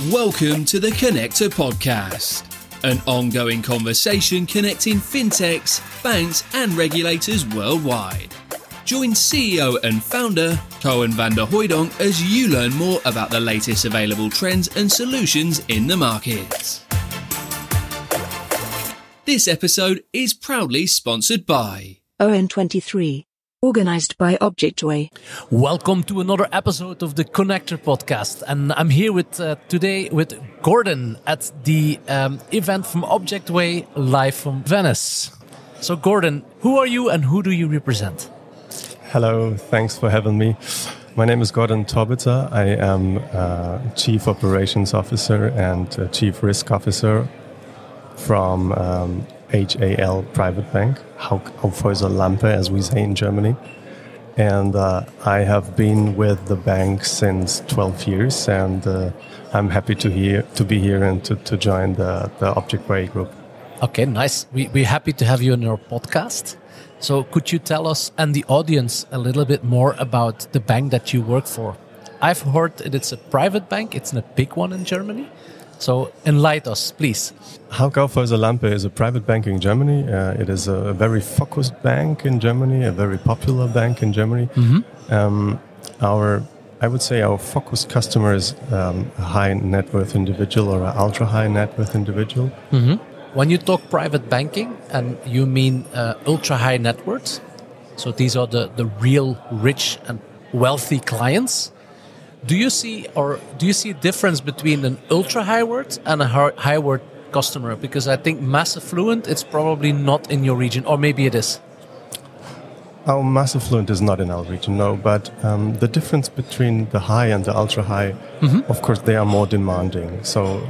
Welcome to the Connector Podcast, an ongoing conversation connecting fintechs, banks, and regulators worldwide. Join CEO and founder Koen Vanderhoydonk as you learn more about the latest available trends and solutions in the market. This episode is proudly sponsored by OWIN23. Organized by Objectway. Welcome to another episode of the Connector podcast, and I'm here with uh, today with Gordan at the um, event from Objectway live from Venice. So, Gordan, who are you and who do you represent? Hello, thanks for having me. My name is Gordan Torbica. I am uh, Chief Operations Officer and uh, Chief Risk Officer from um, HAL Private Bank, Aufhäuser Lampe, as we say in Germany. And uh, I have been with the bank since 12 years, and uh, I'm happy to hear to be here and to, to join the, the Object Objectway group. Okay, nice. We, we're happy to have you on our podcast. So, could you tell us and the audience a little bit more about the bank that you work for? I've heard that it's a private bank, it's a big one in Germany. So enlighten us, please. Hauck Aufhäuser Lampe is a private bank in Germany. Uh, it is a very focused bank in Germany, a very popular bank in Germany. Mm -hmm. um, our, I would say, our focused customer is um, a high net worth individual or an ultra high net worth individual. Mm -hmm. When you talk private banking, and you mean uh, ultra high net worth, so these are the, the real rich and wealthy clients do you see or do you see a difference between an ultra high word and a high word customer? Because I think mass affluent it's probably not in your region, or maybe it is. Our mass affluent is not in our region, no. But um, the difference between the high and the ultra high, mm -hmm. of course, they are more demanding. So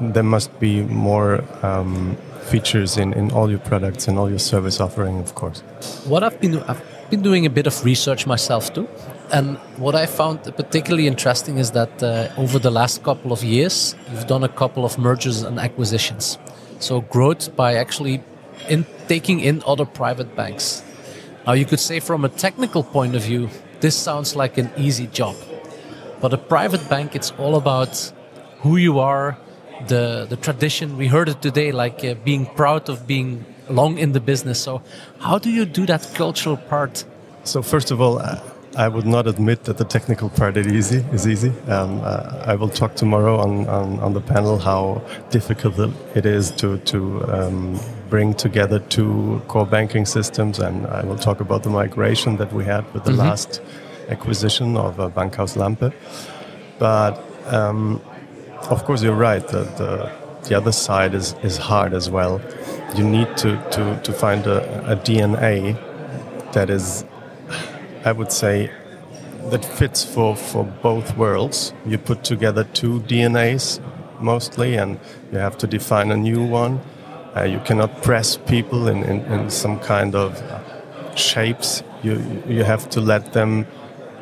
there must be more um, features in, in all your products and all your service offering, of course. What I've been I've been doing a bit of research myself too. And what I found particularly interesting is that uh, over the last couple of years, you've done a couple of mergers and acquisitions. So growth by actually in taking in other private banks. Now you could say from a technical point of view, this sounds like an easy job. But a private bank, it's all about who you are, the the tradition. We heard it today, like uh, being proud of being long in the business. So how do you do that cultural part? So first of all. Uh I would not admit that the technical part is easy. Is easy. Um, uh, I will talk tomorrow on, on, on, the panel how difficult it is to to um, bring together two core banking systems, and I will talk about the migration that we had with the mm -hmm. last acquisition of uh, Bankhaus Lampe. But um, of course, you're right. The, the, the other side is is hard as well. You need to to to find a, a DNA that is I would say, that fits for, for both worlds. You put together two DNAs mostly, and you have to define a new one. Uh, you cannot press people in, in, in, some kind of shapes. You, you have to let them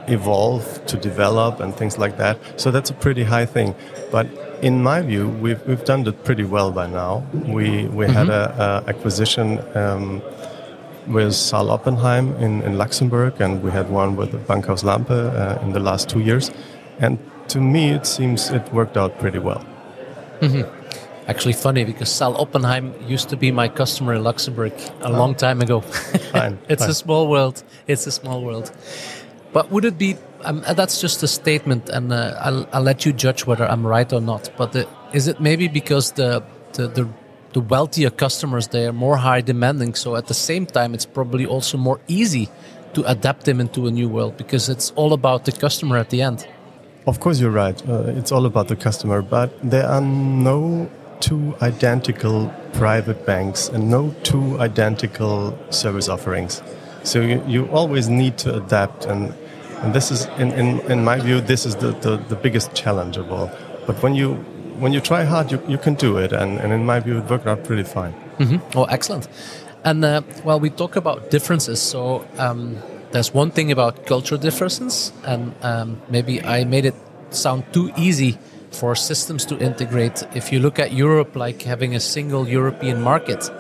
evolve to develop and things like that. So that's a pretty high thing. But in my view, we've, we've done it pretty well by now. We, we mm -hmm. had mm-hmm. a, a acquisition. Um, with Sal Oppenheim in, in Luxembourg, and we had one with Bankhaus Lampe uh, in the last two years. And to me, it seems it worked out pretty well. Mm-hmm. Actually, funny because Sal Oppenheim used to be my customer in Luxembourg a oh. long time ago. fine, it's fine. a small world. It's a small world. But would it be? Um, that's just a statement, and uh, I'll, I'll, let you judge whether I'm right or not. But the, is it maybe because the the, the the wealthier customers they are more high demanding. So at the same time it's probably also more easy to adapt them into a new world because it's all about the customer at the end. Of course you're right. Uh, it's all about the customer but there are no two identical private banks and no two identical service offerings. So you, you always need to adapt and and this is in, in, in my view this is the, the, the biggest challenge of all. But when you when you try hard, you, you can do it. And, and in my view, it worked out pretty fine. Mm-hmm. Oh, excellent. And uh, well, we talk about differences. So um, there's one thing about cultural differences, and um, maybe I made it sound too easy for systems to integrate. If you look at Europe, like having a single European market,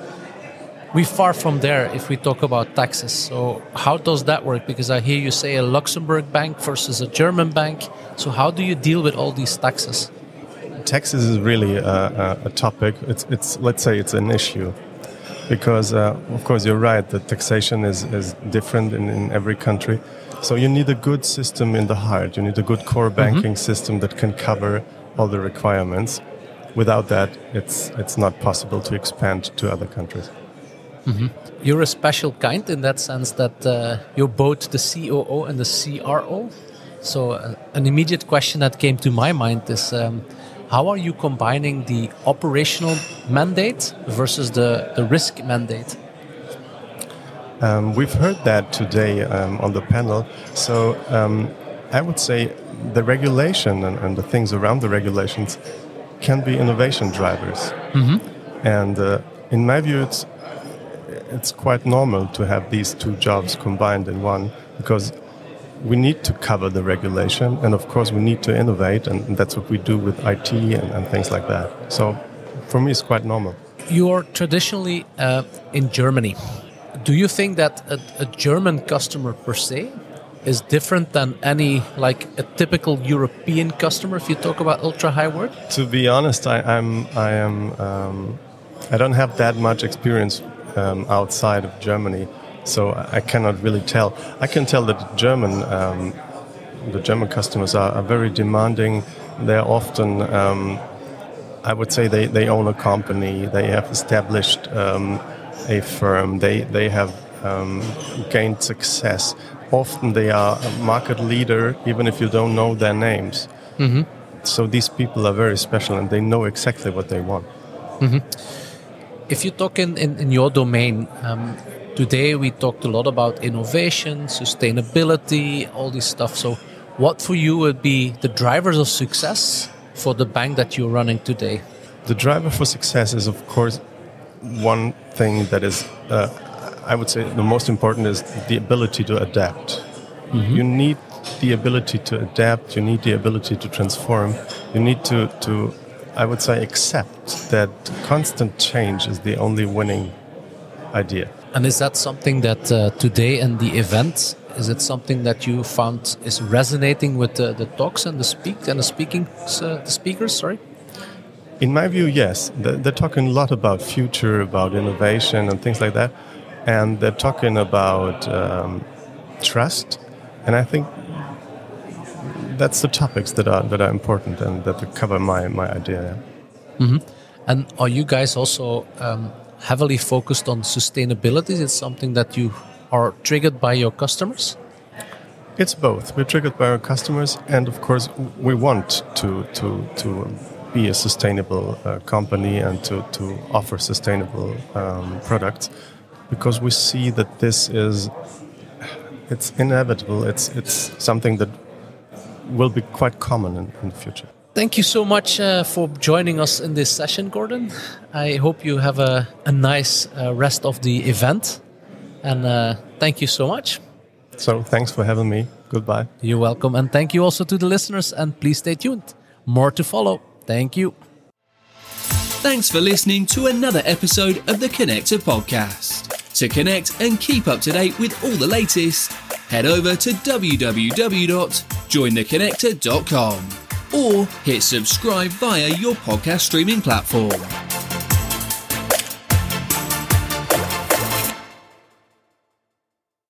we're far from there if we talk about taxes. So how does that work? Because I hear you say a Luxembourg bank versus a German bank. So how do you deal with all these taxes? Taxes is really a, a, topic. It's, it's let's say it's an issue because uh, of course you're right that taxation is, is different in, in every country. So you need a good system in the heart. You need a good core mm-hmm. banking mm-hmm. system that can cover all the requirements. Without that, it's it's not possible to expand to other countries. Mm-hmm. You're a special kind in that sense that uh, you're both the COO and the CRO. So, uh, an immediate question that came to my mind is um, how are you combining the operational mandate versus the, the risk mandate? Um, we've heard that today um, on the panel. So, um, I would say the regulation and, and, the things around the regulations can be innovation drivers. Mm-hmm. And uh, in my view, it's it's quite normal to have these two jobs combined in one because we need to cover the regulation and of course we need to innovate and that's what we do with IT and, and things like that. So for me it's quite normal. You're traditionally uh, in Germany. Do you think that a, a German customer per se is different than any like a typical European customer if you talk about ultra high work? To be honest, I, am I am um, I don't have that much experience um, outside of Germany, so I cannot really tell. I can tell that German, um, the German customers are, are very demanding. They're often, um, I would say, they, they own a company. They have established um, a firm. They they have um, gained success. Often they are a market leader, even if you don't know their names. Mm-hmm. So these people are very special, and they know exactly what they want. Mm-hmm. If you talk in, in, in your domain, um, today we talked a lot about innovation, sustainability, all this stuff. So, what for you would be the drivers of success for the bank that you're running today? The driver for success is, of course, one thing that is, uh, I would say, the most important is the ability to adapt. Mm-hmm. You need the ability to adapt, you need the ability to transform, you need to, to I would say, accept that constant change is the only winning idea. And is that something that uh, today in the event is it something that you found is resonating with the, the talks and the speak and the speaking uh, the speakers? Sorry. In my view, yes. They're talking a lot about future, about innovation, and things like that, and they're talking about um, trust. And I think that's the topics that are that are important and that cover my my idea. Mm-hmm. And are you guys also um, heavily focused on sustainability? Is it something that you are triggered by your customers? It's both. We're triggered by our customers, and of course, we want to to to be a sustainable uh, company and to to offer sustainable um, products, because we see that this is it's inevitable. It's it's something that will be quite common in, in the future. Thank you so much uh, for joining us in this session, Gordan. I hope you have a, a nice uh, rest of the event. And uh, thank you so much. So, thanks for having me. Goodbye. You're welcome. And thank you also to the listeners. And please stay tuned. More to follow. Thank you. Thanks for listening to another episode of the Connector Podcast. To connect and keep up to date with all the latest, head over to www.jointheconnector.com or hit subscribe via your podcast streaming platform.